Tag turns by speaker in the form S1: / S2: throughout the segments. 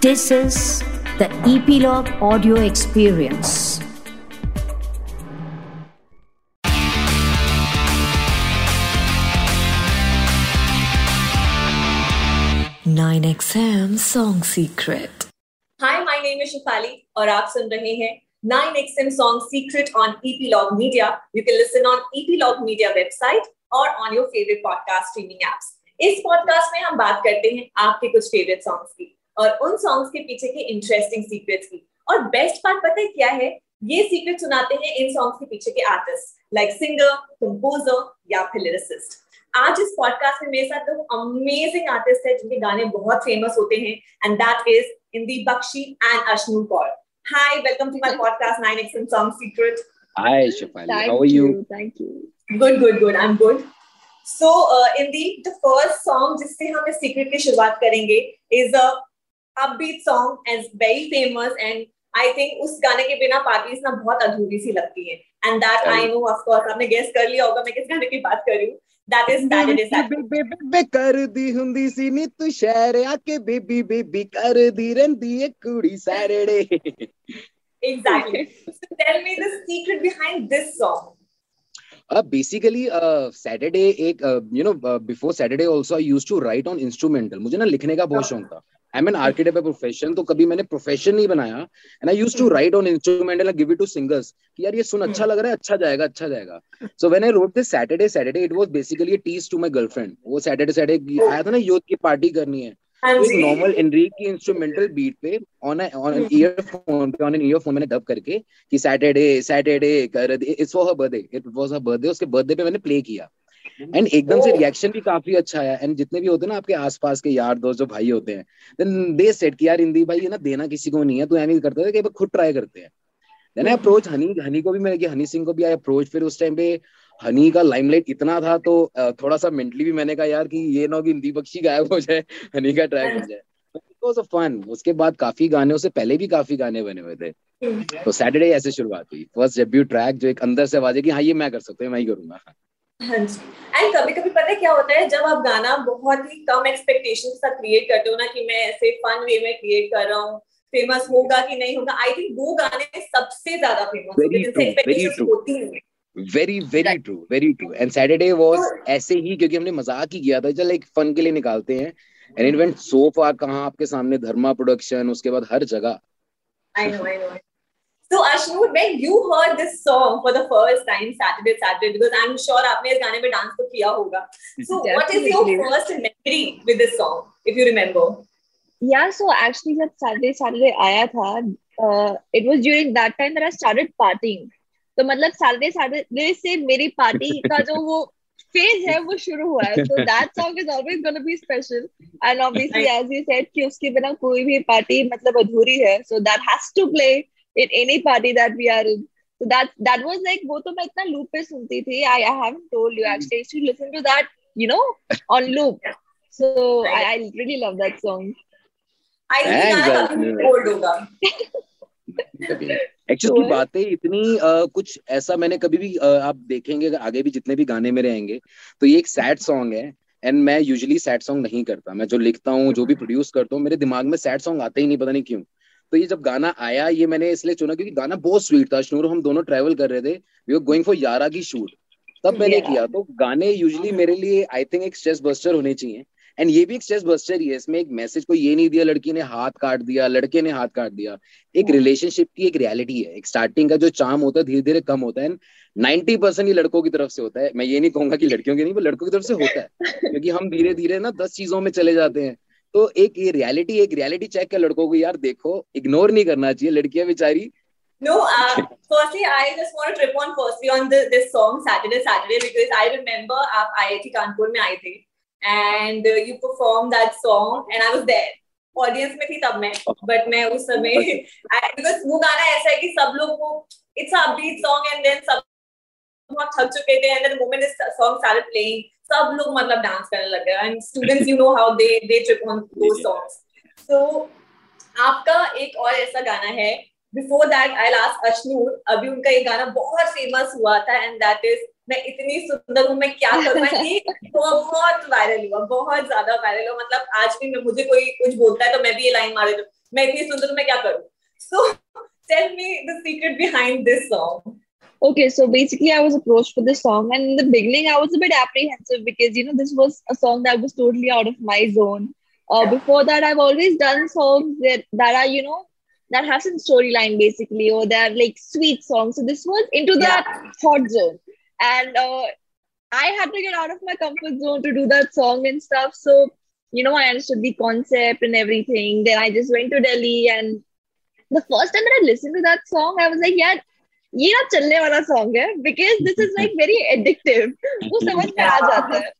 S1: This is the Epilogue Audio Experience.
S2: Nine XM Song Secret.
S3: Hi, my name is Shifali और आप सुन रहे हैं 9XM Song Secret on Epilogue Media. You can listen on Epilogue Media website or on your favorite podcast streaming apps. इस podcast में हम बात करते हैं आपके कुछ फेवरेट सॉन्ग्स की और उन सॉन्ग्स के पीछे के इंटरेस्टिंग सीक्रेट्स की। और बेस्ट पार्ट पता है क्या है? ये सीक्रेट सुनाते हैं इन सॉन्ग्स के पीछे के आर्टिस्ट लाइक सिंगर कंपोजर या फिर लिरिसिस्ट आज इस पॉडकास्ट में मेरे साथ दो अमेजिंग आर्टिस्ट है जिनके गाने बहुत फ़ेमस होते हैं and that is Indi Bakshi and Ashnoor Kaur hi welcome to my podcast 9XM Song Secret
S4: Hi, Shafali.
S5: Thank
S4: How are you?
S5: Thank you.
S3: good good good. I'm good. So uh, indy the first song जिससे हम इस secret की शुरुआत करेंगे is a upbeat song and very famous and I think उस गाने के बिना पार्टीज ना बहुत अधूरी सी लगती है and that I know of course आपने गेस कर लिया होगा मैं किस गाने की बात कर रही हूँ दैट इज सैटरडे सैटरडे
S4: ਬੇਬੇ ਕਰਦੀ ਹੁੰਦੀ ਸੀ ਨੀ ਤੂੰ ਸ਼ਹਿਰ ਆ ਕੇ ਬੇਬੀ ਬੇਬੀ ਕਰਦੀ ਰਹਿੰਦੀ ਏ ਕੁੜੀ Saturday
S3: exactly so tell me the secret behind this song
S4: Uh, basically, uh, Saturday एक uh, you know uh, before Saturday also I used to write on instrumental. मुझे ना लिखने का बहुत शौक था. I am architect by profession तो कभी मैंने प्रोफेशन नहीं बनाया and I used to write on instrument and give it to singers कि यार ये सुन अच्छा लग रहा है अच्छा जाएगा अच्छा जाएगा। So when I wrote this Saturday Saturday it was basically a tease to my girlfriend वो सैटरडे सैटरडे आया था ना यूथ की पार्टी करनी है।
S3: हाँ
S4: एक नॉर्मल एनरिक की इंस्ट्रूमेंटल बीट पे ऑन ऑन ईयरफोन पे ऑन ईयरफोन मैंने डब करके कि सैटरडे सैटरडे कर दे it's for her birthday it was her birthday उसके बर्थडे पे मैंने प्ले किया। एंड एकदम से रिएक्शन भी काफ़ी अच्छा आया। एंड जितने भी होते हैं ना आपके आसपास के यार दोस्त जो भाई होते हैं देन दे सेट कि यार हिंदी भाई ये ना देना किसी को नहीं है तो ही करते थे कि खुद ट्राई करते हैं. Then I approach Honey Honey को भी मैं हनी सिंह को भी आई अप्रोच फिर उस टाइम पे हनी का लाइमलाइट इतना था तो थोड़ा सा मेंटली भी मैंने कहा यार कि ये ना कि हिंदी बख्शी गायब हो जाए हनी का ट्रैक हो जाए. वाज अ फन उसके बाद काफ़ी गाने उससे पहले भी काफ़ी गाने बने हुए थे। तो सैटरडे ऐसे शुरुआत हुई। फ़र्स्ट डेब्यू ट्रैक जो एक अंदर से आवाज़ है कि हाँ ये मैं कर सकता हूँ मैं ही करूँगा।
S3: हाँ जी। एंड कभी कभी पता है क्या होता है जब आप गाना बहुत ही कम एक्सपेक्टेशन के साथ क्रिएट करते हो ना कि मैं ऐसे फन वे में क्रिएट कर रहा हूँ फ़ेमस होगा कि नहीं होगा आई थिंक वो गाने सबसे ज़्यादा फ़ेमस होते
S4: Very
S3: हैं
S4: true, very true.
S3: होती हैं।
S4: Very very true very true and Saturday was ऐसे ही क्योंकि हमने मज़ाक ही किया था चल एक फन के लिए निकालते हैं। And it went so far कहाँ आपके सामने धर्मा प्रोडक्शन उसके बाद हर जगह।
S3: I know, I know. तो Ashnoor when you heard this song for the first time Saturday Saturday because I am sure आपने इस गाने पे डांस तो किया होगा। So what is your first memory with this song if you remember
S5: या so actually जब Saturday Saturday आया था it was during that time that I started partying तो मतलब सैटरडे सैटरडे से मेरी पार्टी का जो वो फ़ेज़ है वो शुरू हुआ है। So that song is always gonna be special and obviously as you said कि उसके बिना कोई भी पार्टी मतलब अधूरी है। So that has to play in any party that we are in. So that that was like वो तो मैं इतना loop पे सुनती थी. I, I haven't told you actually. I used to listen to that, you know, on loop. So I, I really love that song.
S3: I think काफ़ी
S4: Ashnoor.
S3: old होगा.
S4: Actually
S5: तो-
S4: बातें इतनी अ, कुछ ऐसा मैंने कभी भी अ, आप देखेंगे आगे भी जितने भी गाने मेरे आएँगे तो ये एक सैड सॉन्ग है एंड मैं यूजुअली सैड सॉन्ग नहीं करता मैं जो लिखता हूँ जो भी प्रोड्यूस करता हूँ मेरे दिमाग में सैड सॉन्ग आते ही नहीं पता नहीं क्यों तो ये जब गाना आया ये मैंने इसलिए चुना क्योंकि गाना बहुत स्वीट था। शनूर हम दोनों ट्रैवल कर रहे थे। वी वर गोइंग फॉर यारा की शूट तब मैंने
S3: Yeah.
S4: किया। तो गाने यूजली मेरे लिए आई थिंक एक स्ट्रेस बस्टर होने चाहिए। एंड ये भी एक स्ट्रेस बस्टर ही है। इसमें एक मैसेज को ये नहीं दिया लड़की ने हाथ काट दिया लड़के ने हाथ काट दिया। एक रिलेशनशिप की एक रियलिटी है। एक स्टार्टिंग का जो चार्म होता है धीरे धीरे कम होता है। नाइनटी परसेंट ये लड़कों की तरफ़ से होता है। मैं ये नहीं कहूँगा कि लड़कियों की नहीं वो लड़कों की तरफ़ से होता है। क्योंकि हम धीरे धीरे ना दस चीज़ों में चले जाते हैं। तो एक ये रियलिटी एक रियलिटी चेक है लड़कों को यार देखो इग्नोर नहीं करना चाहिए लड़कियाँ बेचारी
S3: No, uh, firstly, I just want to trip on firstly on the, this song Saturday Saturday because I remember आप IIT कानपुर में आए थे and uh, you performed that song and I was there. Audience में थी तब मैं but मैं उस समय बिकॉज़ वो गाना ऐसा है कि सब लोग वो it's a beat song and then सब बहुत थक चुके थे and the moment this song started playing सब लोग मतलब डांस करने लग गए। And students you know how they they trip on those songs so आपका एक और ऐसा गाना है। Before that I last Ashnoor अभी उनका ये गाना बहुत फ़ेमस हुआ था एंड दैट इज़ मैं इतनी सुंदर हूँ मैं क्या करूँ? मैं ये बहुत वायरल हुआ बहुत ज़्यादा वायरल हुआ। मतलब आज भी मैं मुझे कोई कुछ बोलता है तो मैं भी ये लाइन मार देती हूँ। मैं इतनी सुंदर हूँ मैं क्या करूँ? सो tell me the secret behind this song
S5: Okay, so basically, I was approached for this song, and in the beginning, I was a bit apprehensive because you know this was a song that was totally out of my zone. Uh, before that, I've always done songs that that are you know that have some storyline basically, or they're like sweet songs. So this was into that hot zone, and uh, I had to get out of my comfort zone to do that song and stuff. So you know, I understood the concept and everything. Then I just went to Delhi, and the first time that I listened to that song, I was like, yeah. ये ना चलने वाला song है because this is like very addictive वो समझ में आ जाता है।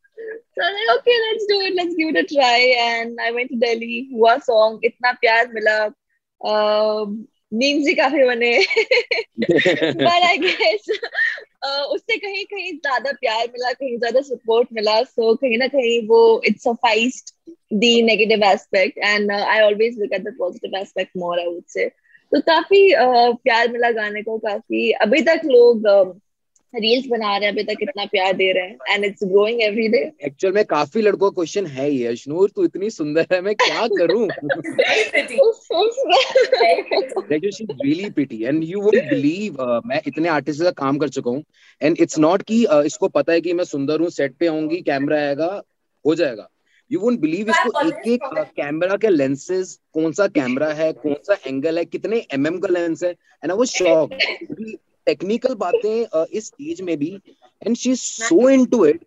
S5: उससे कहीं कहीं ज़्यादा प्यार मिला, कहीं ज़्यादा सपोर्ट मिला। सो कहीं ना कहीं वो it's aspect and I always look at positive aspect more I would तो काफ़ी प्यार मिला गाने को काफ़ी। अभी तक लोग रील्स बना रहे हैं अभी तक इतना प्यार दे रहे हैं and it's growing every day
S4: actual में काफ़ी लड़कों का क्वेश्चन है ये अशनूर तू इतनी सुंदर है मैं क्या करूँ? Really pity and you would believe मैं इतने आर्टिस्ट का काम कर चुका हूँ एंड इट्स नॉट कि uh, इसको पता है कि मैं सुंदर हूँ सेट पे आऊँगी कैमरा आएगा हो जाएगा। यू वोंट बिलीव इसको एक एक कैमरा के लेंसेज कौन सा कैमरा है कौन सा एंगल है कितने एम mm का लेंस है? And I was shock technical बातें इस स्टेज में भी and she is so into it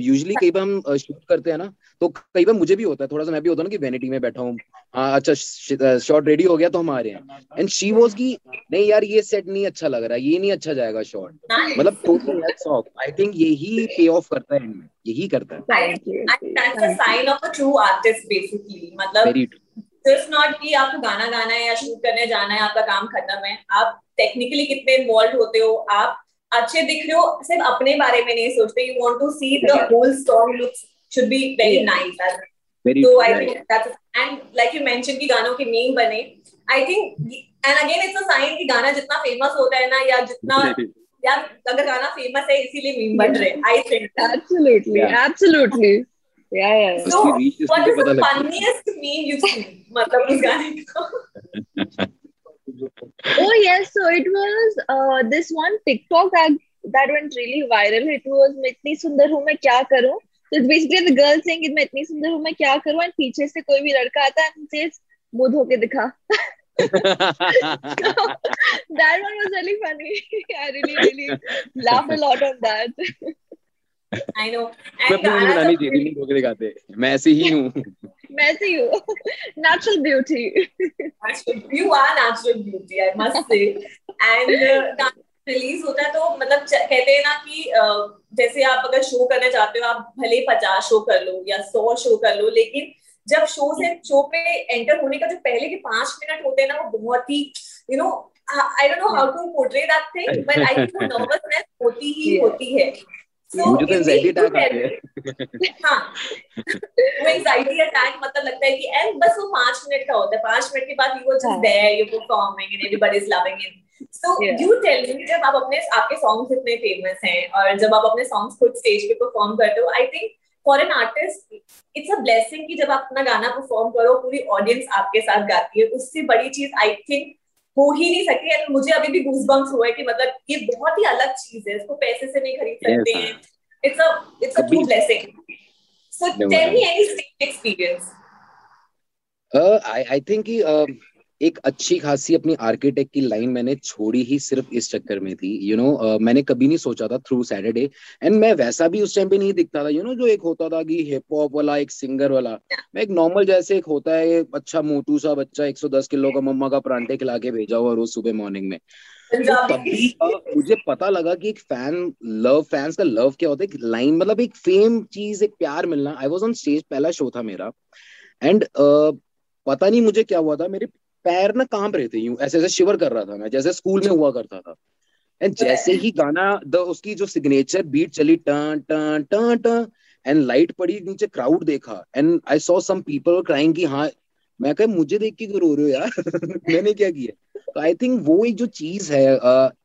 S4: usually कई बार हम शूट करते हैं ना तो कई बार मुझे भी होता है थोड़ा सा मैं भी होता हूँ ना कि वेनिटी में बैठा हूँ। हाँ अच्छा शॉट रेडी हो गया तो हम आ रहे हैं। एंड शी वाज की नहीं यार ये सेट नहीं अच्छा लग रहा है ये नहीं अच्छा जाएगा शॉट मतलब टोटली ऑफ़ आई थिंक यही पे ऑफ़ करता है एंड में यही करता है।
S3: That's a sign of a true artist basically मतलब सिर्फ़ नॉट कि आपको गाना गाना है या शूट करने जाना है आपका काम खत्म है आप टेक्निकली कितने इन्वॉल्व होते हो आप अच्छे दिख रहे हो सिर्फ़ अपने बारे में नहीं सोचते। You want to see the whole song looks should be very nice तो I think that's and like you mention की गानों के मीम बने I think and again it's a sign कि गाना जितना फ़ेमस होता है ना या जितना या अगर गाना फ़ेमस है इसीलिए मीम बन रहे I think
S5: absolutely absolutely yeah yeah
S3: so what is the funniest meme you see मतलब उस गाने को।
S5: Oh yes so it was uh, this one tiktok that that went really viral it was मैं इतनी सुंदर हूँ मैं क्या करूँ so it's basically the girl saying कि मैं इतनी सुंदर हूँ मैं क्या करूँ and पीछे से कोई भी लड़का आता है and says मुँह धो के दिखा so, that one was really funny I really really laughed a lot on that
S3: I know
S4: मैं अपनी मुँह बनानी चाहिए मुँह धो के दिखाते मैं ऐसे ही हूँ
S5: मैं ऐसे ही। हूँ beauty.
S3: You are natural beauty I must say. And uh, release होता है तो मतलब कहते हैं ना कि जैसे आप अगर शो करना चाहते हो आप भले पचास शो कर लो या सौ शो कर लो लेकिन जब शो से शो पे एंटर होने का जो पहले के पाँच मिनट होते हैं ना वो बहुत ही you know I don't know how to portray that thing but I think nervousness होती ही होती है।
S4: मुझे तो एंजाइटी अटैक आते हैं।
S3: हाँ। वो एंजाइटी अटैक मतलब लगता है कि एंड बस वो पाँच मिनट का होता है। पाँच मिनट के बाद you just there you performing and everybody is loving it so you tell me जब आप अपने आपके सॉन्ग्स इतने फ़ेमस हैं और जब आप अपने सॉन्ग्स खुद स्टेज पे परफॉर्म करते हो I think for an artist it's a blessing कि जब आप अपना गाना परफॉर्म करो पूरी ऑडियंस आपके साथ गाती है। उससे बड़ी चीज़ आई थिंक हो ही नहीं सकती एंड मुझे अभी भी घूस बम्स हुआ है कि मतलब ये बहुत ही अलग चीज़ है इसको पैसे से नहीं खरीद सकते हैं। It's a it's a true blessing so tell me any stage experience
S4: I I think एक अच्छी खासी अपनी आर्किटेक्ट की लाइन मैंने छोड़ी ही सिर्फ़ इस चक्कर में थी you you know know, uh, मैंने कभी नहीं सोचा था थ्रू सैटरडे एंड मैं वैसा भी उस टाइम पे नहीं दिखता था यू you नो know, जो एक होता था कि हिप हॉप वाला एक सिंगर वाला। मैं एक नॉर्मल जैसे एक होता है अच्छा मोटू सा बच्चा 110 किलो का मम्मा का परांठे खिला के भेजा हुआ रोज सुबह मॉर्निंग में। तो तभी मुझे पता लगा कि एक फ़ैन लव फैंस का लव क्या होता है लाइन मतलब एक फेम चीज़ एक प्यार मिलना। आई वॉज़ ऑन स्टेज पहला शो था मेरा। एंड uh, पता नहीं मुझे क्या हुआ था मेरे पैर ना काँप रहे थे यूँ ऐसे ऐसे शिवर कर रहा था मैं जैसे स्कूल में हुआ करता था। एंड जैसे ही गाना द उसकी जो सिग्नेचर बीट चली टन टन टन टन एंड लाइट पड़ी नीचे क्राउड देखा and I saw some people crying कि हाँ मैं कह मुझे देख के क्यों रो रहे हो यार? मैंने क्या किया? तो आई थिंक वो एक जो चीज़ है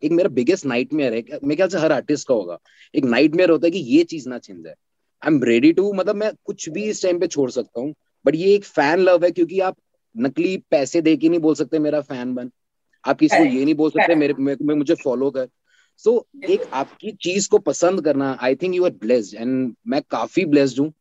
S4: एक मेरा बिगेस्ट नाइटमेयर है मेरे ख्याल से हर आर्टिस्ट का होगा। एक नाइटमेयर होता है कि ये चीज़ ना छिन जाए। आई एम रेडी टू मतलब मैं कुछ भी इस टाइम पे छोड़ सकता हूँ बट ये एक फ़ैन लव है क्योंकि आप नकली पैसे दे के नहीं बोल सकते मेरा फ़ैन बन। आप किसी को ये नहीं बोल सकते मेरे में मुझे फॉलो कर। सो so, एक आपकी चीज़ को पसंद करना I think you are blessed and मैं काफ़ी ब्लेस्ड हूँ।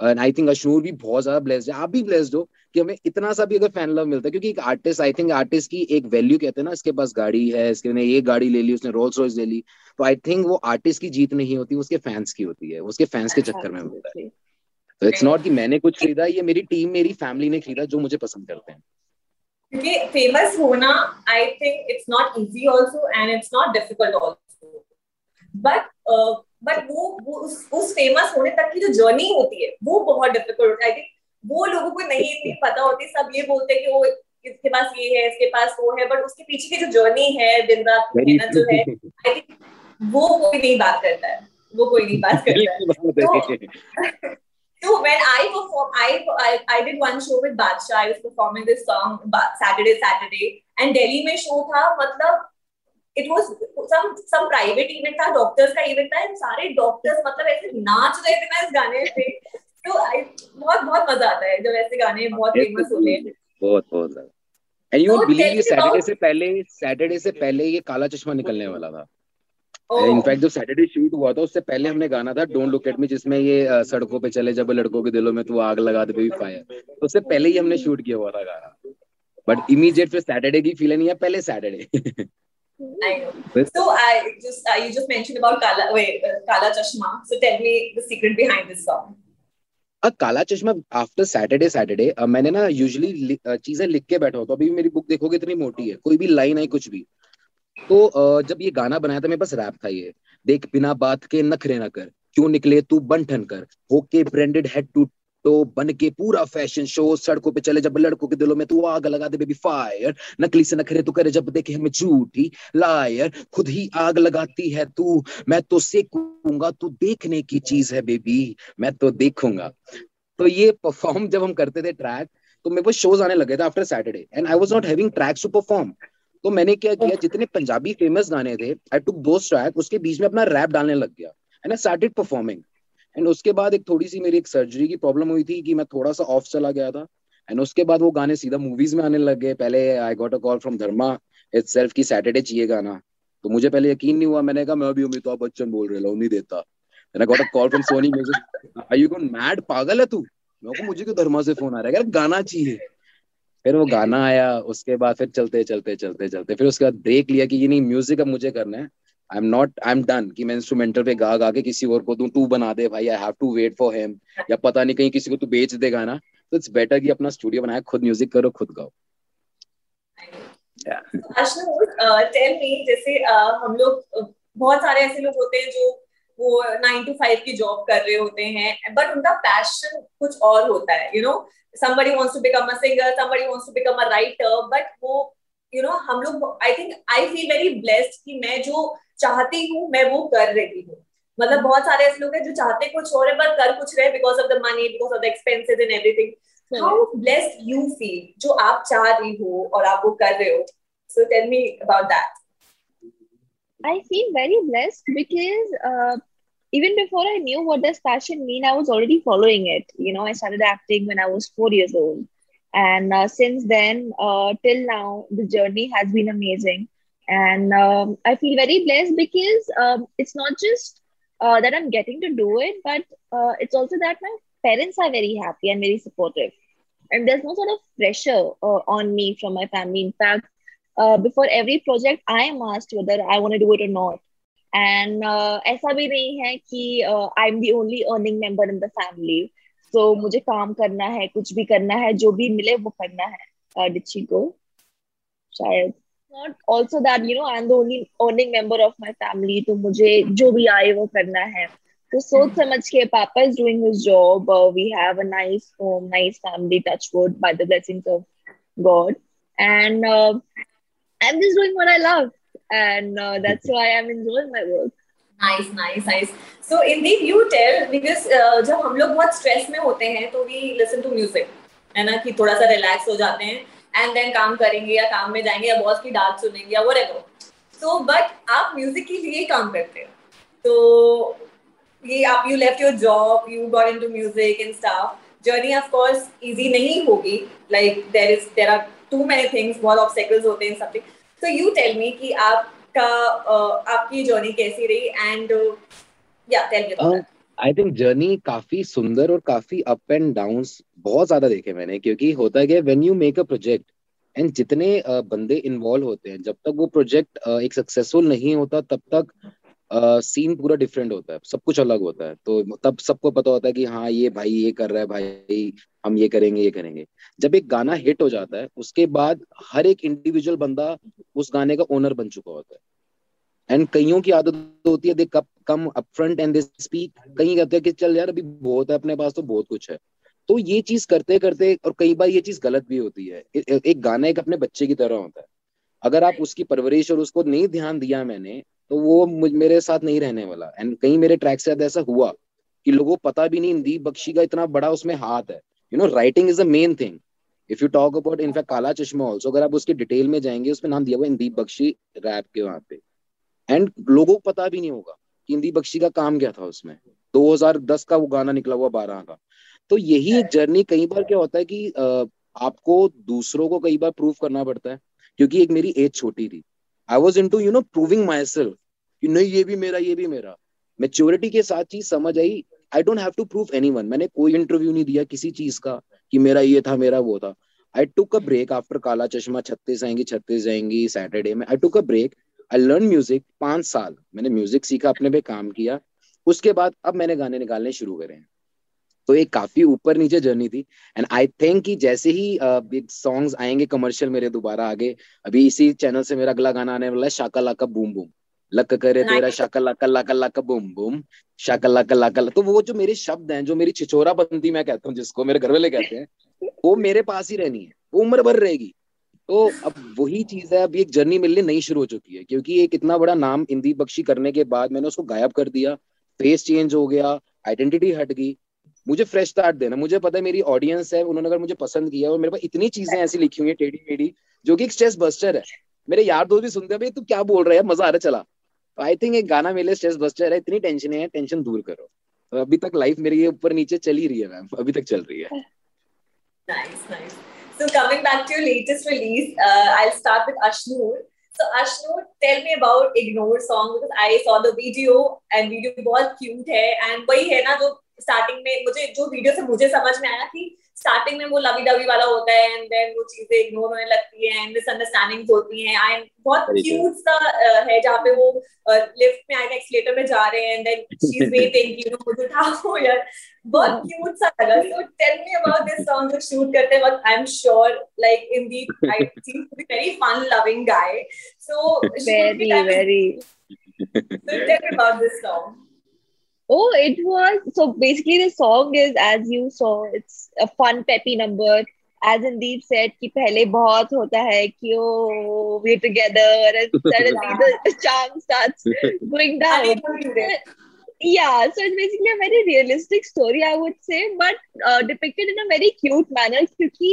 S4: एंड आई थिंक अशनूर भी बहुत ज़्यादा ब्लेस्ड है। आप भी ब्लेस्ड हो कि हमें इतना सा भी अगर फ़ैन लव मिलता है क्योंकि एक आर्टिस्ट आई थिंक आर्टिस्ट की एक वैल्यू कहते हैं ना इसके पास गाड़ी है इसके ने ये गाड़ी ले ली उसने रोल्स रॉयस ले ली तो आई थिंक वो आर्टिस्ट की जीत नहीं होती उसके फैंस की होती है उसके फैंस के चक्कर में होता है। तो इट्स नॉट कि मैंने कुछ खरीदा ये मेरी टीम मेरी फैमिली ने खरीदा जो मुझे पसंद करते हैं।
S3: क्योंकि फ़ेमस होना I think it's not easy also and it's not difficult also but but वो, वो उस, उस फ़ेमस होने तक की जो जर्नी होती है वो बहुत डिफ़िकल्ट होता है। वो लोगों को नहीं इतनी पता होती सब ये बोलते हैं कि वो इसके पास ये है इसके पास वो है बट उसके पीछे की जो जर्नी है दिन रात मेहनत जो है आई थिंक वो कोई नहीं बात करता है। वो कोई नहीं बात करता है। So when I perform, I, I I did one show with Badshah. I was performing this song Saturday Saturday, and Delhi में show था मतलब it was some some private event था डॉक्टर्स का इवेंट था सारे डॉक्टर्स मतलब ऐसे नाच रहे थे ना इस गाने पे। तो बहुत बहुत मज़ा आता है जब ऐसे गाने बहुत फ़ेमस होते हैं।
S4: बहुत बहुत एंड यू बिलीव ये सैटरडे से पहले सैटरडे से पहले ये काला चश्मा निकलने वाला था। In fact oh. जो सैटरडे शूट हुआ था उससे पहले हमने गाना था डोंट लुक एट मी जिसमें ये सड़कों पे चले जब लड़कों के दिलों में तू आग लगा दे बेबी फायर तो उससे पहले ही हमने शूट किया हुआ था गाना बट इमीडिएट फिर सैटरडे की फील नहीं है पहले Saturday
S3: I know. So I just uh, you just mentioned about Kala wait uh, Kala Chashma. So tell me the secret behind this song.
S4: Uh काला चश्मा आफ्टर सैटरडे सैटरडे मैंने ना usually चीज़ें लिख के बैठा होता अभी मेरी बुक देखोगे इतनी मोटी है कोई भी लाइन है कुछ भी तो जब ये गाना बनाया था, मेरे पास रैप था ये। देख, बिना बात के नखरे न कर। क्यों निकले तू बन ठन कर? होके ब्रांडेड हेड टू तो बन के पूरा फ़ैशन शो सड़कों पे चले जब लड़कों के दिलों में तू आग लगा दे बेबी फायर नकली से नखरे तो करे जब देखे हमें झूठी लायर खुद ही आग लगाती है तू। मैं तो सेकूँगा, तू देखने की चीज़ है बेबी मैं तो देखूँगा। तो ये परफॉर्म जब हम करते थे ट्रैक तो मेरे पास शोज़ आने लगे थे after Saturday and I was not having tracks to perform तो मैंने क्या किया, जितने पंजाबी फ़ेमस गाने थे आई टुक दोस ट्रैक उसके बीच में अपना रैप डालने लग गया and I started performing and उसके बाद एक थोड़ी सी मेरी एक सर्जरी की प्रॉब्लम हुई थी कि मैं थोड़ा सा ऑफ़ चला गया था। एंड उसके बाद वो गाने सीधा मूवीज़ में आने लग गए। पहले I got a call from Dharma itself की सैटरडे चाहिए गाना। तो मुझे पहले यकीन नहीं हुआ। मैंने कहा, मैं अभी अमिताभ बच्चन बोल रहा हूँ नहीं देता। मैंने got a call from Sony music are you gone mad पागल है तू? मैं को मुझे क्यों धर्मा से फ़ोन आ रहा है? गाना चाहिए। फिर वो गाना आया उसके बाद फिर चलते चलते चलते चलते। फिर उसके बाद देख लिया कि ये नहीं म्यूज़िक अब मुझे करना है। I am not I am done कि मैं इंस्ट्रूमेंटल पे गा गा के किसी और को दूँ तू बना दे भाई I have to wait for him या पता नहीं कहीं किसी को तू बेच देगा ना। तो इट्स बेटर कि अपना स्टूडियो बनाए खुद म्यूज़िक करो खुद गाओ।
S3: टेल मी जैसे हम लोग बहुत सारे ऐसे लोग होते हैं जो वो नाइन टू फाइव की जॉब कर रहे होते हैं बट उनका पैशन कुछ और होता है you know somebody wants to become a singer somebody wants to become a writer but वो यू नो हम लोग I think I feel very blessed कि मैं जो चाहती हूँ मैं वो कर रही हूँ। मतलब बहुत सारे ऐसे लोग हैं जो चाहते कुछ और है पर कर कुछ रहे because of the money because of the expenses and everything how blessed you feel जो आप चाह रही हो और आप वो कर रहे हो? So tell me about that
S5: I feel very blessed because uh, even before I knew what does passion mean, I was already following it. You know, I started acting when I was four years old, and uh, since then uh, till now, the journey has been amazing. And um, i feel very blessed because um, it's not just uh, that i'm getting to do it but uh, it's also that my parents are very happy and very supportive. And there's no sort of pressure uh, on me from my family. In fact uh, before every project i am asked whether i want to do it or not and uh, ऐसा भी नहीं है कि I am the only earning member in the family so मुझे काम करना है कुछ भी करना है जो भी मिले वो करना है uh, को। शायद। Not also that you know I am the only earning member of my family तो मुझे जो भी आए वो करना है। तो सोच hmm. समझ के पापा is doing his job we have a nice home nice family touch wood by the blessings of God and I am just doing what I love and uh, that's why I'm enjoying my work.
S3: Uh, जब हम लोग बहुत में होते हैं तो listen to music. है ना? कि थोड़ा सा हो जाते हैं काम करेंगे या काम में जाएँगे या की डांट सुनेंगे या वो आप म्यूज़िक के लिए काम करते तो ये आप you left your job you got into music and stuff journey of easy नहीं होगी. Like there is there are too many things बहुत ऑब्स्टेकल्स होते हैं सो यू टेल मी कि आपका uh, आपकी जर्नी कैसी रही and yeah tell me
S4: I think journey काफ़ी सुंदर और काफ़ी अप एंड डाउन बहुत ज़्यादा देखे मैंने क्योंकि होता है when when you make a project and जितने बंदे इन्वॉल्व होते हैं जब तक वो प्रोजेक्ट एक सक्सेसफुल नहीं होता तब तक सीन पूरा डिफरेंट होता है। सब कुछ अलग होता है। तो तब सबको पता होता है कि हाँ ये भाई ये कर रहा है, भाई हम ये करेंगे ये करेंगे। जब एक गाना हिट हो जाता है, उसके बाद हर एक इंडिविजुअल बंदा उस गाने का ओनर बन चुका होता है। एंड कईयों की आदत होती है they cup come up front and they speak कहीं कहते हैं कि चल यार, अभी बहुत है अपने पास तो बहुत कुछ है। तो ये चीज़ करते करते और कई बार ये चीज़ गलत भी होती है। एक गाना एक अपने बच्चे की तरह होता है। अगर आप उसकी परवरिश और उसको नहीं ध्यान दिया मैंने तो वो मेरे साथ नहीं रहने वाला। एंड कहीं मेरे ट्रैक से ऐसा हुआ कि लोगों को पता भी नहीं दीप बख्शी का इतना बड़ा उसमें हाथ है। You know writing is the main thing if you talk about in fact काला चश्मा ऑल्सो अगर आप उसके डिटेल में जाएँगे उसमें नाम दिया हुआ इंदीप बख्शी रैप के वहाँ पे। एंड लोगों को पता भी नहीं होगा कि इंदीप बख्शी का काम क्या था उसमें। 2010 का वो गाना निकला हुआ बारह का। तो यही एक जर्नी कई बार क्या होता है कि आपको दूसरों को कई बार प्रूव करना पड़ता है। क्योंकि एक मेरी एज छोटी थी। I was into you know proving myself कि नहीं, ये भी मेरा, ये भी मेरा। मेच्योरिटी के साथ चीज़ समझ आई। I don't have to prove any मैंने कोई इंटरव्यू नहीं दिया किसी चीज़ का कि मेरा ये था, मेरा वो था। आई टुक अ ब्रेक आफ्टर काला चश्मा छत्तीस आएँगी, छत्तीस जाएँगी सैटरडे में। I took a break I learn music पाँच साल। मैंने म्यूज़िक सीखा, अपने पे काम किया। उसके बाद अब मैंने गाने निकालने शुरू करे हैं। तो एक काफ़ी ऊपर नीचे जर्नी थी। एंड आई थिंक कि जैसे ही बिग सॉन्ग्स आएँगे कमर्शियल मेरे दोबारा आगे, अभी इसी चैनल से मेरा अगला गाना आने वाला है शाका लाका बूम बूम। लक करे तेरा शाका लाका लाका लाका बूम बूम शाका लाका लाका तो वो जो मेरे शब्द हैं जो मेरी छिचोरा बंदी मैं कहता हूँ जिसको मेरे घर वाले कहते हैं वो मेरे पास ही रहनी है वो उम्र भर रहेगी। तो अब वही चीज़ है अब एक जर्नी मिलने नई शुरू हो चुकी है क्योंकि एक इतना बड़ा नाम इंदी बख्शी करने के बाद मैंने उसको गायब कर दिया फेस चेंज हो गया आइडेंटिटी हट गई। मुझे फ्रेश स्टार्ट देना मुझे पता है मेरी ऑडियंस है उन्होंने अगर मुझे पसंद किया और मेरे पास इतनी चीज़ें ऐसी लिखी हुई है टेढ़ी मेढ़ी जो कि एक स्ट्रेस बस्टर है। मेरे यार दोस्त भी सुनते हैं भाई तू क्या बोल रहा है? मज़ा आ रहा चला। आई थिंक एक गाना मेरे स्ट्रेस बस्टर है इतनी टेंशन है टेंशन दूर करो तो अभी तक लाइफ मेरी ये ऊपर नीचे चल ही रही है मैम अभी तक चल रही है
S3: nice nice so coming back to your latest release uh, i'll start with ashnoor so ashnoor tell me about ignore song because i saw the video and video बहुत cute है and वही है ना जो स्टार्टिंग में मुझे जो video से मुझे समझ में आया कि स्टार्टिंग में वो लवी डवी वाला होता है एंड देन वो चीज़ें इग्नोर होने लगती है एंड मिसअंडरस्टैंडिंग्स होती हैं। एंड बहुत क्यूट सा है जहाँ पे वो लिफ्ट में आए एक्सीलेटर में जा रहे हैं and then she is waiting you know मुझे उठाओ यार। बहुत क्यूट सा लगा। So tell me about this song जो शूट करते वक्त। I am sure like in the I seem to be very fun loving guy so
S5: very very
S3: so tell me about this song.
S5: Oh, it was so basically the song is as you saw, it's a fun peppy number. As Indeed said, कि पहले बहुत होता है कि oh we're together and suddenly the charm starts going down. yeah, so it's basically a very realistic story, I would say, but uh, depicted in a very cute manner क्योंकि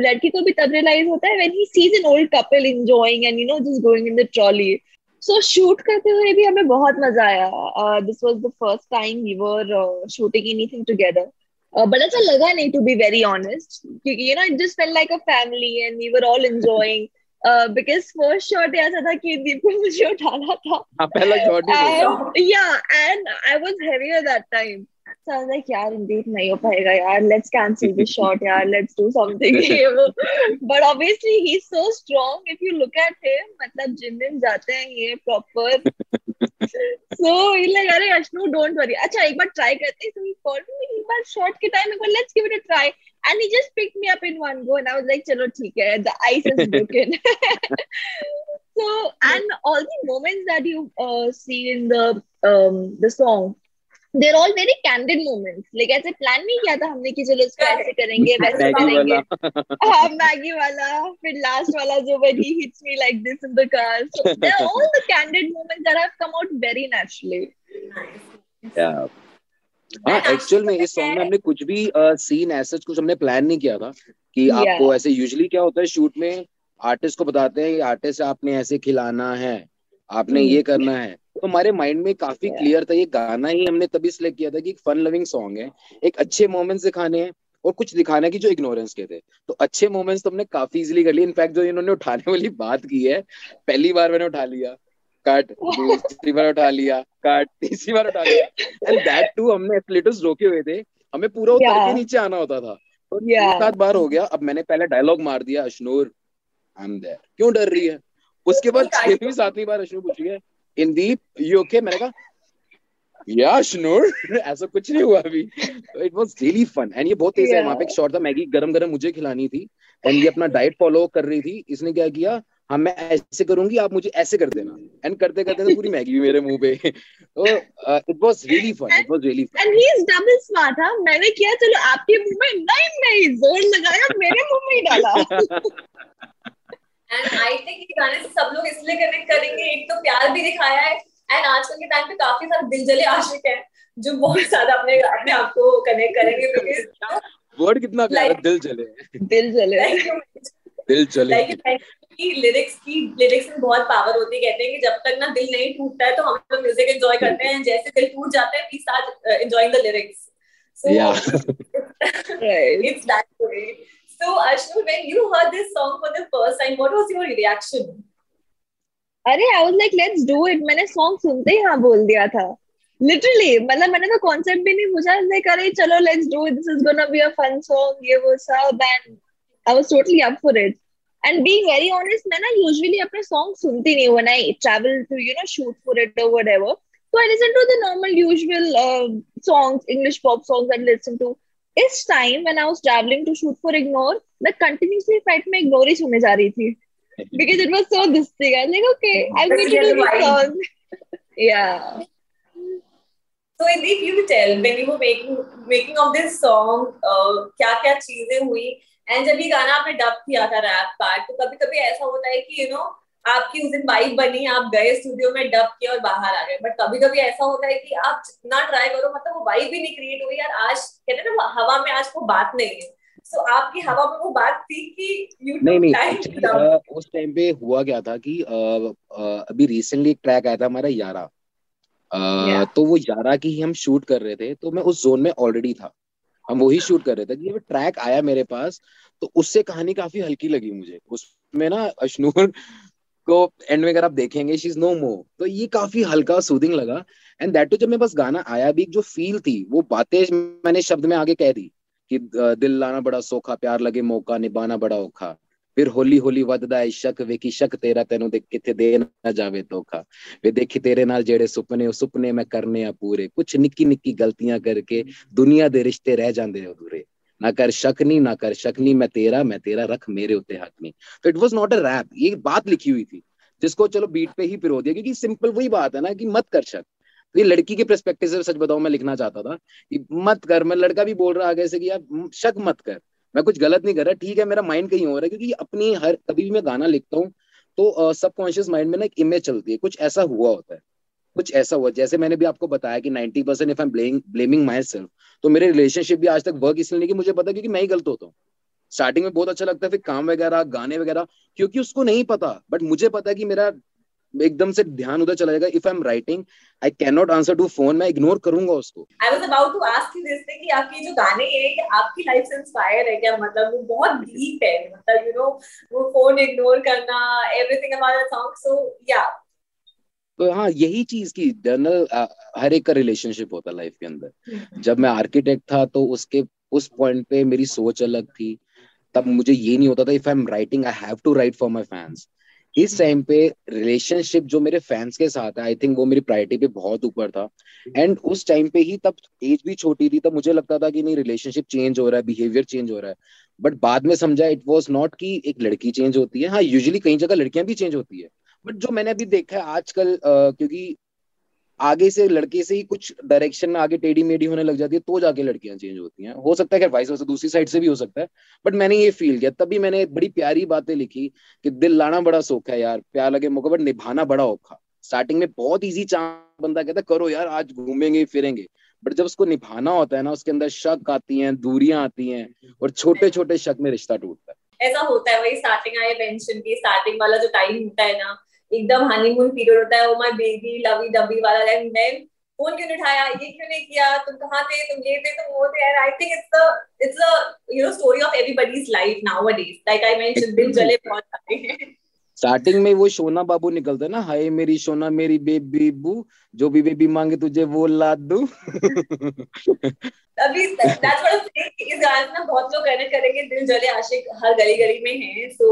S5: लड़की को भी तब रियलाइज़ होता है when he sees an old couple enjoying and you know just going in the trolley. So shoot करते हुए भी हमें बहुत मज़ा आया। This was the first time we were shooting anything together but अच्छा लगा नहीं टू बी वेरी ऑनेस्ट क्योंकि you know it just fell like a family and we were all enjoying because first shot ऐसा था कि दीप को मुझे उठाना था।
S4: पहला shot
S5: yeah and I was heavier that time So I was like, यार indeed नहीं हो पाएगा यार let's cancel this shot यार let's do something but obviously he's so strong if you look at him मतलब जिम में जाते हैं ये proper so he's like अरे अश्नु don't worry अच्छा एक बार try करते हैं so he called me एक बार shot के time एक बार let's give it a try and he just picked me up in one go and I was like चलो ठीक है the ice is broken so and all the moments that you uh, see in the um, the song there all very candid moments like ऐसे plan नहीं किया था हमने कि चलो इसको ऐसे करेंगे वैसे करेंगे। हाँ मैगी वाला। फिर लास्ट वाला जो when he hits me like this in the car so there all the candid moments that have come out very
S4: naturally हाँ एक्चुअल में इस सॉन्ग में हमने कुछ भी सीन ऐसा कुछ हमने प्लान नहीं किया था कि yeah. आपको ऐसे यूजुअली क्या होता है शूट में आर्टिस्ट को बताते हैं आर्टिस्ट आपने ऐसे खिलाना है आपने hmm. ये करना है। तो हमारे माइंड में काफ़ी क्लियर था ये गाना ही हमने तभी सिलेक्ट किया था कि एक फन लविंग सॉन्ग है एक अच्छे मोमेंट्स दिखाने हैं और कुछ दिखाने की जो इग्नोरेंस के थे। तो अच्छे मोमेंट्स तो हमने काफ़ी इजीली कर लिए। इनफैक्ट जो इन्होंने उठाने वाली बात की है पहली बार मैंने उठा लिया। कट दूसरी बार उठा लिया। कट तीसरी बार उठा लिया। एंड दैट टू हमने एथलेटर्स रोके हुए थे। हमें पूरा उतर
S5: Yeah.
S4: के नीचे आना होता था। तो
S5: Yeah.
S4: सात बार हो गया। अब मैंने पहले डायलॉग मार दिया अशनूर आई एम देयर क्यों डर रही है? उसके बाद छहवीं सातवीं बार अशनूर पूछ रही है इंदीप यू ओके मैंने कहा या अशनूर ऐसा कुछ नहीं हुआ अभी। It was really fun and ये बहुत तेज है। वहाँ पे एक शॉट था। मैगी गरम गरम मुझे खिलानी थी। एंड ये अपना डाइट फॉलो कर रही थी। इसने क्या किया हाँ मैं ऐसे करूँगी आप मुझे ऐसे कर देना। एंड करते करते तो पूरी मैगी भी मेरे मुँह पे। तो it was really fun it was really fun
S5: and he is double smart हाँ। मैंने किया चलो आपके मुँह में नहीं नहीं ज़ोर लगाया मेरे मुँह में ही डाला।
S3: एंड आई थिंक इस गाने से सब लोग इसलिए कनेक्ट करेंगे। एक तो प्यार भी दिखाया है एंड आजकल के टाइम पे काफ़ी सारे दिल जले आशिक हैं जो बहुत ज़्यादा अपने अपने आप को कनेक्ट करेंगे बिकॉज़
S4: वर्ड कितना प्यारा
S3: Like-
S4: दिल चले
S5: दिल जले
S4: दिल
S3: लाइक की लिरिक्स की लिरिक्स में बहुत पावर होती है। कहते हैं कि जब तक ना दिल नहीं टूटता है तो हम लोग म्यूज़िक एंजॉय करते हैं। जैसे दिल टूट जाता है we start enjoying the
S4: lyrics
S5: so
S3: it's that way. So ashnu when you heard this song for the first time what was your reaction?
S5: अरे I was like let's do it मैंने song सुनते ही हाँ बोल दिया था। Literally मतलब मैंने तो कॉन्सेप्ट भी नहीं पूछा। लाइक अरे चलो let's do it this is gonna be a fun song ये वो सब and I was totally up for it and being very honest मैं ना यूजुअली अपने सॉन्ग सुनती नहीं when I travel to you know shoot for it और whatever so I listen to the normal usual uh, songs, English pop songs I listen to. इस time when I was travelling to shoot for ignore मैं continuously flight में ignore ही सुनने जा रही थी। Because it was so dissing I like okay I am to do this song yeah
S3: so in the you tell when you were making making of this song क्या-क्या चीज़ें हुई? And जब ये गाना आपने डब किया था रैप पार्ट तो कभी-कभी ऐसा होता है कि यू नो आपकी उस दिन वाइब बनी आप गए स्टूडियो में डब किया और बाहर आ गए। बट कभी कभी ऐसा होता है कि आप जितना ट्राई करो मतलब वो वाइब भी नहीं क्रिएट हुई। यार आज कहते हैं ना हवा में आज वो बात नहीं है। सो आपकी हवा में वो बात थी कि
S4: नहीं नहीं actually, उस टाइम पे हुआ क्या था कि uh, uh, अभी रिसेंटली एक ट्रैक आया था हमारा यारा। uh,
S5: Yeah.
S4: तो वो यारा की ही हम शूट कर रहे थे तो मैं उस जोन में ऑलरेडी था। हम वही शूट कर रहे थे जब ट्रैक आया मेरे पास तो उससे कहानी काफ़ी हल्की लगी मुझे। उसमें ना अशनूर को एंड में अगर आप देखेंगे शी इज़ नो मो तो ये काफ़ी हल्का सूदिंग लगा। एंड दैट टू जब मैं बस गाना आया भी, जो फील थी, वो बातें मैंने शब्द में आगे कह दी कि दिल लाना बड़ा सोखा, प्यार लगे मौका, निभाना बड़ा औखा। फिर होली होली वददा है शक, वे की शक तेरा, तेनों देख किथे दे ना जावे धोखा। वे देखी तेरे नाल जेड़े सुपने, ओ सुपने मैं करने आ पूरे। कुछ निक्की निक्की गलतियाँ करके दुनिया दे रिश्ते रह जांदे अधूरे। ना कर शक नहीं ना कर शक नहीं मैं तेरा मैं तेरा रख मेरे उत्ते हक नहीं तो it was not a rap ये बात लिखी हुई थी, जिसको चलो बीट पे ही पिरो दिया, क्योंकि सिंपल वही बात है ना कि मत कर शक। तो ये लड़की के पर्सपेक्टिव से सच बताऊँ, मैं लिखना चाहता था कि मत कर, मैं लड़का भी बोल रहा आगे से कि यार शक मत कर। मैं कुछ गलत नहीं कर रहा, ठीक है, मेरा माइंड कहीं हो रहा है, क्योंकि अपनी हर, कभी भी मैं गाना लिखता हूँ तो सबकॉन्शियस माइंड में ना एक इमेज चलती है, कुछ ऐसा हुआ होता है। कुछ ऐसा हुआ। जैसे मैंने भी आपको बताया कि 90% percent if I am blaming myself तो मेरे रिलेशनशिप भी आज तक वर्क इसलिए नहीं कि मुझे पता क्योंकि मैं ही गलत होता हूँ। स्टार्टिंग में बहुत अच्छा लगता है, फिर काम वगैरह, गाने वगैरह, क्योंकि उसको नहीं पता। बट मुझे पता है कि मेरा एकदम से ध्यान उधर चला जाएगा। If I am writing I cannot answer to phone मैं इग्नोर करूँगा उसको।
S3: I was about to ask you this कि आपकी जो गाने हैं कि आपकी लाइफ से इंस्पायर है क्या? मतलब वो बहुत डीप है। मतलब यू नो वो फ़ोन इग्नोर करना everything about the song so yeah
S4: तो हाँ यही चीज़ की जनरल हर एक का रिलेशनशिप होता है लाइफ के अंदर। जब मैं आर्किटेक्ट था तो उसके उस पॉइंट पे मेरी सोच अलग थी। तब मुझे ये नहीं होता था if I am writing I have to write for my fans इस टाइम पे रिलेशनशिप जो मेरे फैंस के साथ है आई थिंक वो मेरी प्रायोरिटी पे बहुत ऊपर था। एंड उस टाइम पे ही तब एज भी छोटी थी तब मुझे लगता था कि नहीं रिलेशनशिप चेंज हो रहा है बिहेवियर चेंज हो रहा है। बट बाद में समझा इट वॉज़ नॉट कि एक लड़की चेंज होती है। हाँ यूजली कई जगह लड़कियाँ भी चेंज होती है। बट जो मैंने अभी देखा है आजकल uh, क्योंकि आगे से लड़के से ही कुछ डायरेक्शन आगे टेढ़ी मेढ़ी होने लग जाती है तो जाके लड़कियाँ चेंज होती हैं। हो सकता है वाइस दूसरी साइड से भी हो सकता है बट मैंने ये फील किया। तभी मैंने बड़ी प्यारी बातें लिखी कि दिल लाना बड़ा सौखा है यार प्यार लगे मौका बट निभाना बड़ा औखा। स्टार्टिंग में बहुत ईजी चांस बंदा कहता करो यार आज घूमेंगे फिरेंगे। बट जब उसको निभाना होता है ना उसके अंदर शक आती हैं दूरियाँ आती हैं और छोटे छोटे शक में रिश्ता टूटता है।
S3: ऐसा होता है वही स्टार्टिंग आई मेंशन की स्टार्टिंग वाला जो टाइम होता है ना एकदम हनीमून पीरियड होता है वो माय बेबी लवी डबी वाला एंड देन फ़ोन क्यों उठाया? ये क्यों नहीं किया? तुम कहाँ थे? तुम ये थे, तुम वो थे and I think it's it's you know story of everybody's life nowadays like I mention दिल जले बहुत सारे हैं।
S4: स्टार्टिंग में वो सोना बाबू निकलते ना हाय मेरी सोना मेरी बेबी बू जो भी बेबी मांगे तुझे वो ला दू
S3: अभी दैट्स व्हाट ना बहुत लोग कहने करेंगे दिल जले आशिक हर गली गली में है so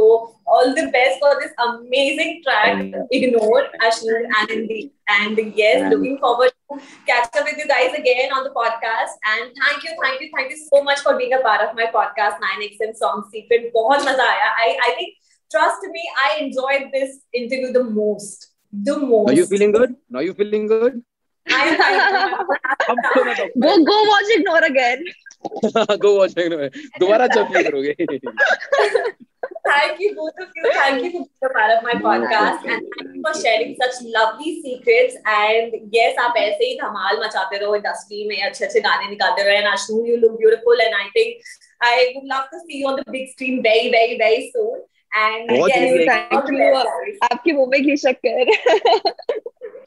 S3: all the best for this amazing track ignore Ashwin and and yes looking forward to catch up with you guys again on the podcast and thank you thank you thank you so much for being a part of my podcast 9xm song secret बहुत मज़ा आया. I I think trust me I enjoyed this interview the most the most
S4: Are you feeling good? Now you feeling good?
S3: I am
S4: अब तो मैं तो-
S5: Go go watch Ignore again.
S4: Go watch it. दोबारा जब feel करोगे
S3: Thank you, both of you. Thank you for being a part of my podcast and thank you for sharing such lovely secrets. And yes, आप ऐसे ही धमाल मचाते रहो industry में अच्छे अच्छे गाने निकालते रहो. And Ashnu, you look beautiful, and I think I would love to see you on the big screen very, very, very soon.
S5: आपके मुँह में घी शक्कर।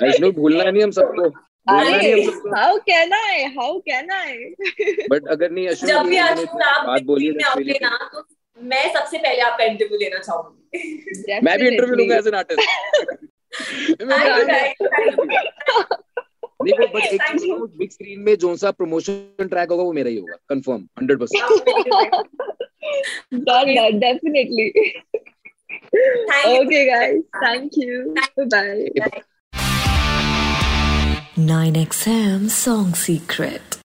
S4: वैष्णु भूलना नहीं हम सबको। भूलना नहीं हम सबको।
S5: How can I how can I
S4: but अगर नहीं अश्विन
S3: जब भी आप
S4: बात
S3: big
S4: बोली
S3: screen में
S4: है
S3: ना तो मैं सबसे पहले आपका इंटरव्यू लेना चाहूँगी।
S4: मैं भी इंटरव्यू लूँगा एज एन आर्टिस्ट नहीं वो बट एक. बिग स्क्रीन में जो सा प्रमोशन ट्रैक होगा वो मेरा ही होगा confirm 100%
S5: Done, done, definitely. Okay, guys. Thank you. Bye.
S3: Bye.
S2: 9XM Song Secret.